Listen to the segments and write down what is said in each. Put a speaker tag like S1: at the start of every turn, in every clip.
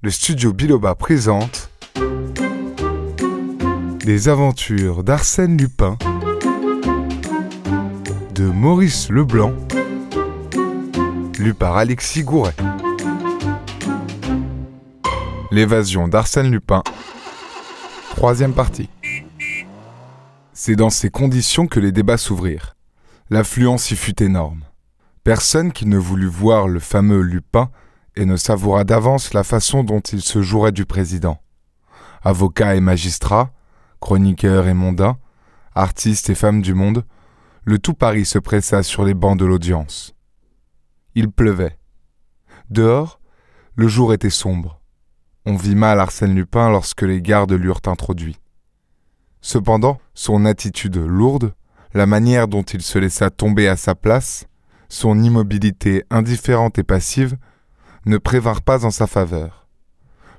S1: le studio Biloba présente Les aventures d'Arsène Lupin de Maurice Leblanc, lu par Alexis Gouret. L'évasion d'Arsène Lupin, troisième partie. C'est dans ces conditions que les débats s'ouvrirent. L'affluence y fut énorme. Personne qui ne voulut voir le fameux Lupin et ne savoura d'avance la façon dont il se jouerait du président. Avocats et magistrats, chroniqueurs et mondains, artistes et femmes du monde, le tout Paris se pressa sur les bancs de l'audience. Il pleuvait. Dehors, le jour était sombre. On vit mal Arsène Lupin lorsque les gardes l'eurent introduit. Cependant, son attitude lourde, la manière dont il se laissa tomber à sa place, son immobilité indifférente et passive, ne prévinrent pas en sa faveur.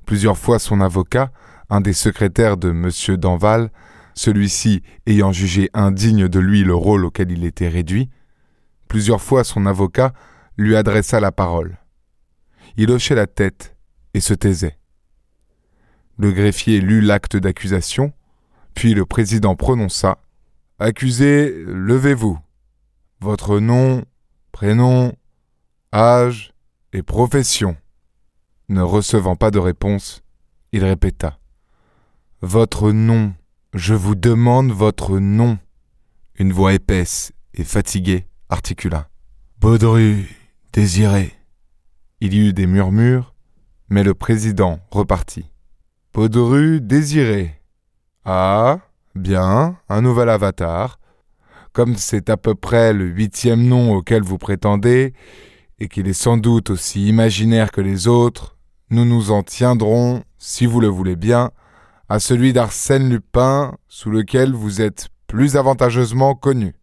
S1: Plusieurs fois son avocat, un des secrétaires de M. Danval, celui-ci ayant jugé indigne de lui le rôle auquel il était réduit, plusieurs fois son avocat lui adressa la parole. Il hochait la tête et se taisait. Le greffier lut l'acte d'accusation, puis le président prononça Accusé, levez-vous. Votre nom, prénom, âge et profession. Ne recevant pas de réponse, il répéta Votre nom, je vous demande votre nom. Une voix épaisse et fatiguée articula Baudru, désiré. Il y eut des murmures, mais le président repartit. Baudru, désiré. Ah, bien, un nouvel avatar. Comme c'est à peu près le huitième nom auquel vous prétendez, et qu'il est sans doute aussi imaginaire que les autres, nous nous en tiendrons, si vous le voulez bien, à celui d'Arsène Lupin, sous lequel vous êtes plus avantageusement connu.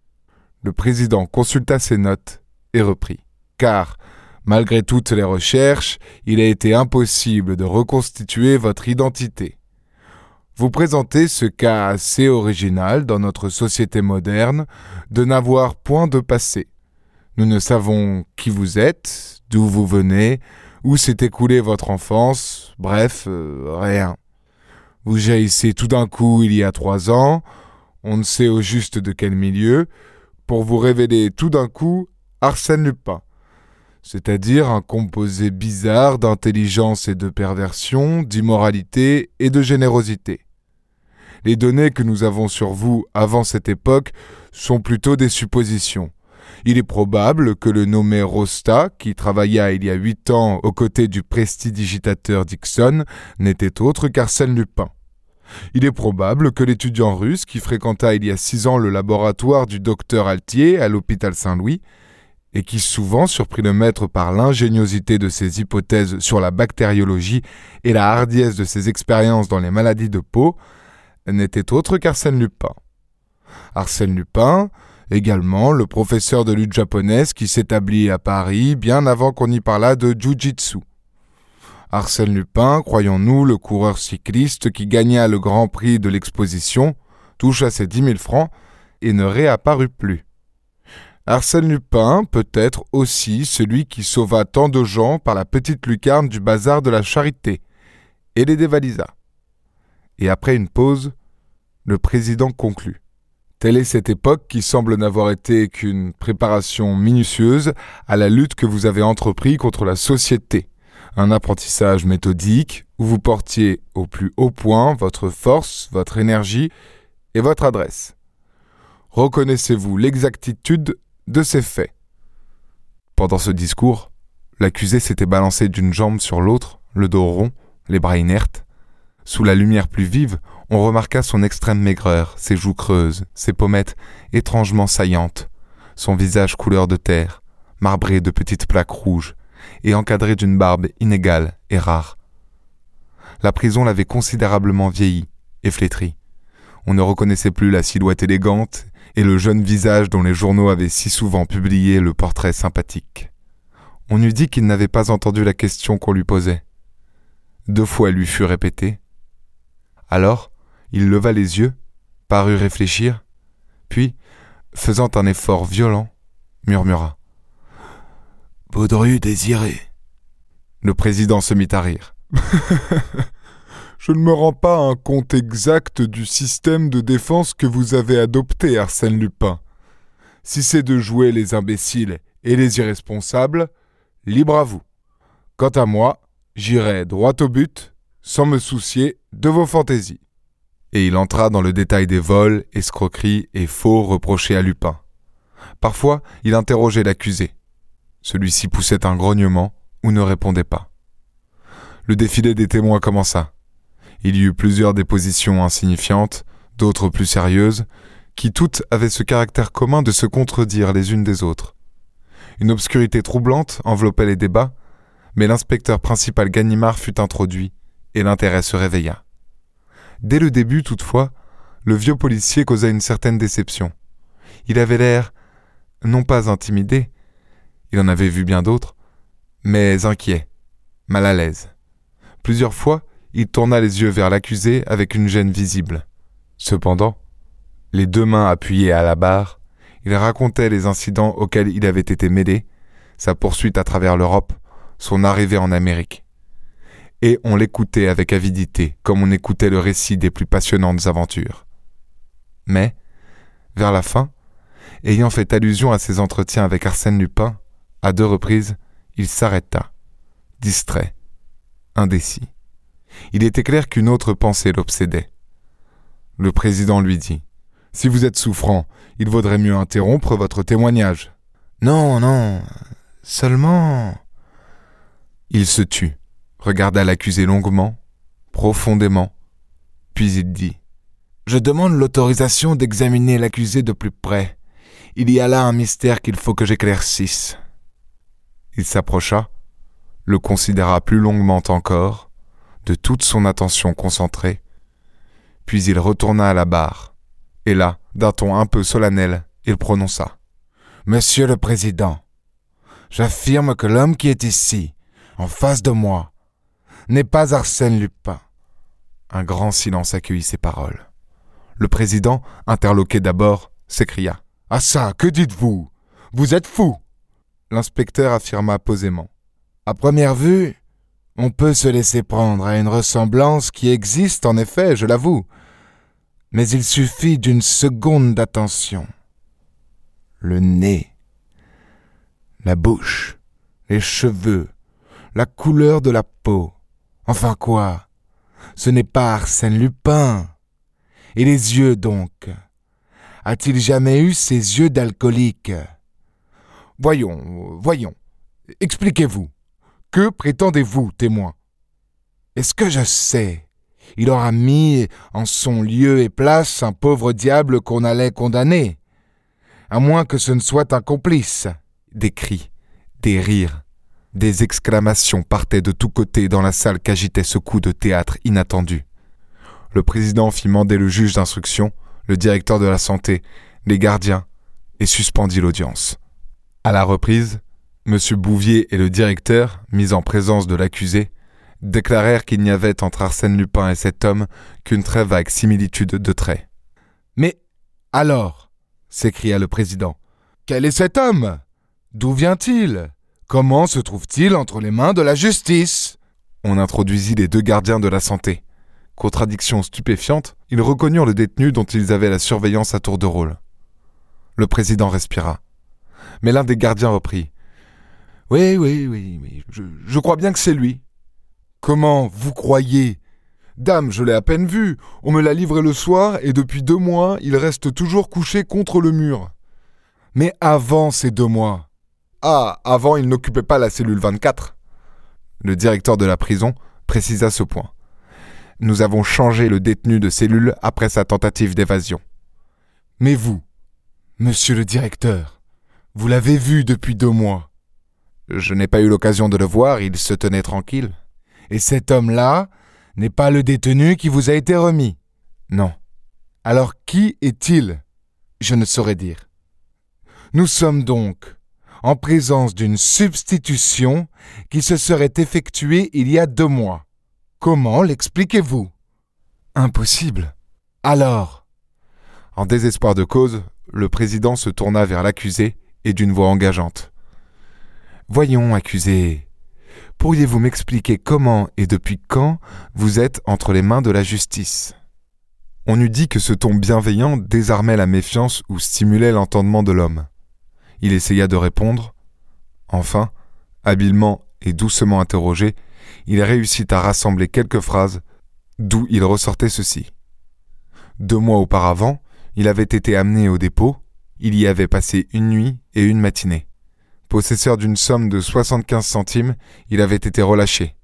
S1: Le président consulta ses notes et reprit. Car, malgré toutes les recherches, il a été impossible de reconstituer votre identité. Vous présentez ce cas assez original dans notre société moderne de n'avoir point de passé. Nous ne savons qui vous êtes, d'où vous venez, où s'est écoulée votre enfance, bref, euh, rien. Vous jaillissez tout d'un coup il y a trois ans, on ne sait au juste de quel milieu, pour vous révéler tout d'un coup Arsène Lupin, c'est-à-dire un composé bizarre d'intelligence et de perversion, d'immoralité et de générosité. Les données que nous avons sur vous avant cette époque sont plutôt des suppositions. Il est probable que le nommé Rosta, qui travailla il y a huit ans aux côtés du prestidigitateur Dixon, n'était autre qu'Arsène Lupin. Il est probable que l'étudiant russe qui fréquenta il y a six ans le laboratoire du docteur Altier à l'hôpital Saint-Louis, et qui souvent surprit le maître par l'ingéniosité de ses hypothèses sur la bactériologie et la hardiesse de ses expériences dans les maladies de peau, n'était autre qu'Arsène Lupin. Arsène Lupin, également le professeur de lutte japonaise qui s'établit à Paris bien avant qu'on y parlât de Jiu-Jitsu. Arsène Lupin, croyons-nous, le coureur cycliste qui gagna le grand prix de l'exposition, toucha ses dix mille francs et ne réapparut plus. Arsène Lupin peut être aussi celui qui sauva tant de gens par la petite lucarne du bazar de la charité et les dévalisa. Et après une pause, le président conclut. Telle est cette époque qui semble n'avoir été qu'une préparation minutieuse à la lutte que vous avez entrepris contre la société. Un apprentissage méthodique où vous portiez au plus haut point votre force, votre énergie et votre adresse. Reconnaissez-vous l'exactitude de ces faits Pendant ce discours, l'accusé s'était balancé d'une jambe sur l'autre, le dos rond, les bras inertes. Sous la lumière plus vive, on remarqua son extrême maigreur, ses joues creuses, ses pommettes étrangement saillantes, son visage couleur de terre, marbré de petites plaques rouges, et encadré d'une barbe inégale et rare. La prison l'avait considérablement vieilli et flétri. On ne reconnaissait plus la silhouette élégante et le jeune visage dont les journaux avaient si souvent publié le portrait sympathique. On eût dit qu'il n'avait pas entendu la question qu'on lui posait. Deux fois elle lui fut répétée. Alors, il leva les yeux, parut réfléchir, puis, faisant un effort violent, murmura. Baudru désiré. Le président se mit à rire. Je ne me rends pas un compte exact du système de défense que vous avez adopté, Arsène Lupin. Si c'est de jouer les imbéciles et les irresponsables, libre à vous. Quant à moi, j'irai droit au but, sans me soucier de vos fantaisies. Et il entra dans le détail des vols, escroqueries et faux reprochés à Lupin. Parfois, il interrogeait l'accusé. Celui-ci poussait un grognement ou ne répondait pas. Le défilé des témoins commença. Il y eut plusieurs dépositions insignifiantes, d'autres plus sérieuses, qui toutes avaient ce caractère commun de se contredire les unes des autres. Une obscurité troublante enveloppait les débats, mais l'inspecteur principal Ganimard fut introduit, et l'intérêt se réveilla. Dès le début, toutefois, le vieux policier causa une certaine déception. Il avait l'air, non pas intimidé, il en avait vu bien d'autres, mais inquiet, mal à l'aise. Plusieurs fois, il tourna les yeux vers l'accusé avec une gêne visible. Cependant, les deux mains appuyées à la barre, il racontait les incidents auxquels il avait été mêlé, sa poursuite à travers l'Europe, son arrivée en Amérique. Et on l'écoutait avec avidité, comme on écoutait le récit des plus passionnantes aventures. Mais, vers la fin, ayant fait allusion à ses entretiens avec Arsène Lupin, à deux reprises, il s'arrêta, distrait, indécis. Il était clair qu'une autre pensée l'obsédait. Le président lui dit Si vous êtes souffrant, il vaudrait mieux interrompre votre témoignage.
S2: Non, non, seulement.
S1: Il se tut, regarda l'accusé longuement, profondément, puis il dit
S2: Je demande l'autorisation d'examiner l'accusé de plus près. Il y a là un mystère qu'il faut que j'éclaircisse.
S1: Il s'approcha, le considéra plus longuement encore, de toute son attention concentrée, puis il retourna à la barre, et là, d'un ton un peu solennel, il prononça.
S2: Monsieur le Président, j'affirme que l'homme qui est ici, en face de moi, n'est pas Arsène Lupin.
S1: Un grand silence accueillit ces paroles. Le président, interloqué d'abord, s'écria.
S2: Ah ça, que dites-vous? Vous êtes fou
S1: L'inspecteur affirma posément.
S2: À première vue, on peut se laisser prendre à une ressemblance qui existe en effet, je l'avoue. Mais il suffit d'une seconde d'attention. Le nez, la bouche, les cheveux, la couleur de la peau. Enfin quoi? Ce n'est pas Arsène Lupin. Et les yeux donc? A-t-il jamais eu ces yeux d'alcoolique?
S1: Voyons, voyons. Expliquez-vous. Que prétendez-vous, témoin?
S2: Est-ce que je sais? Il aura mis en son lieu et place un pauvre diable qu'on allait condamner. À moins que ce ne soit un complice.
S1: Des cris, des rires, des exclamations partaient de tous côtés dans la salle qu'agitait ce coup de théâtre inattendu. Le président fit mander le juge d'instruction, le directeur de la santé, les gardiens, et suspendit l'audience. À la reprise, M. Bouvier et le directeur, mis en présence de l'accusé, déclarèrent qu'il n'y avait entre Arsène Lupin et cet homme qu'une très vague similitude de traits.
S2: Mais alors s'écria le président. Quel est cet homme? D'où vient-il? Comment se trouve-t-il entre les mains de la justice?
S1: On introduisit les deux gardiens de la santé. Contradiction stupéfiante, ils reconnurent le détenu dont ils avaient la surveillance à tour de rôle. Le président respira. Mais l'un des gardiens reprit.
S2: Oui, oui, oui, oui, je, je crois bien que c'est lui.
S1: Comment vous croyez? Dame, je l'ai à peine vu. On me l'a livré le soir et depuis deux mois, il reste toujours couché contre le mur.
S2: Mais avant ces deux mois.
S1: Ah, avant, il n'occupait pas la cellule 24. Le directeur de la prison précisa ce point. Nous avons changé le détenu de cellule après sa tentative d'évasion.
S2: Mais vous, monsieur le directeur, vous l'avez vu depuis deux mois.
S1: Je n'ai pas eu l'occasion de le voir, il se tenait tranquille.
S2: Et cet homme-là n'est pas le détenu qui vous a été remis
S1: Non.
S2: Alors qui est-il? Je ne saurais dire. Nous sommes donc en présence d'une substitution qui se serait effectuée il y a deux mois. Comment l'expliquez-vous?
S1: Impossible.
S2: Alors?
S1: En désespoir de cause, le président se tourna vers l'accusé et d'une voix engageante.
S2: Voyons, accusé, pourriez-vous m'expliquer comment et depuis quand vous êtes entre les mains de la justice?
S1: On eût dit que ce ton bienveillant désarmait la méfiance ou stimulait l'entendement de l'homme. Il essaya de répondre. Enfin, habilement et doucement interrogé, il réussit à rassembler quelques phrases, d'où il ressortait ceci. Deux mois auparavant, il avait été amené au dépôt, il y avait passé une nuit et une matinée. Possesseur d'une somme de 75 centimes, il avait été relâché.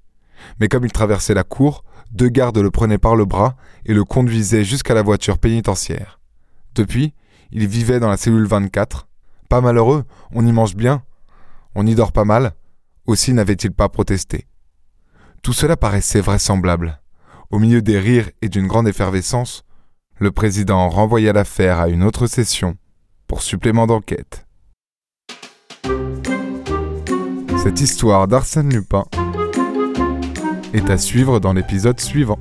S1: Mais comme il traversait la cour, deux gardes le prenaient par le bras et le conduisaient jusqu'à la voiture pénitentiaire. Depuis, il vivait dans la cellule 24. Malheureux, on y mange bien. On y dort pas mal. Aussi n'avait-il pas protesté. Tout cela paraissait vraisemblable. Au milieu des rires et d'une grande effervescence, le président renvoya l'affaire à une autre session pour supplément d'enquête. Cette histoire d'Arsène Lupin est à suivre dans l'épisode suivant.